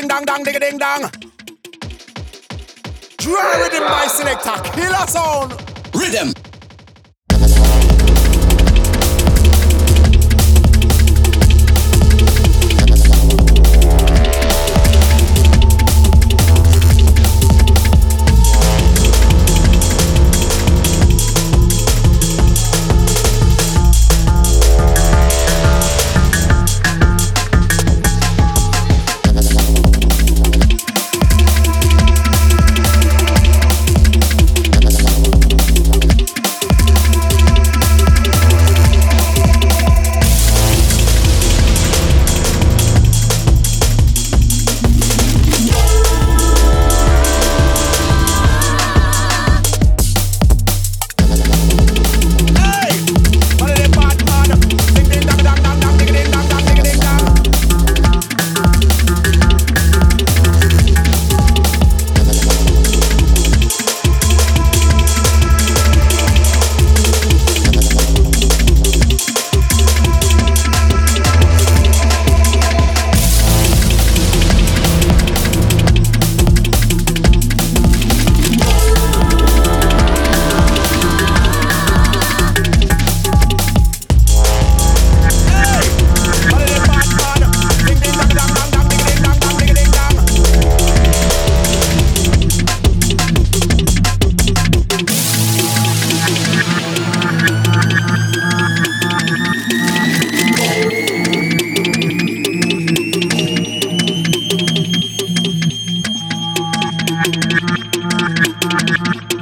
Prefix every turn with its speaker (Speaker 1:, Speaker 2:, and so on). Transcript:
Speaker 1: ding ding dang dang ding dang. Dry rhythm by selector, killer sound.
Speaker 2: Rhythm.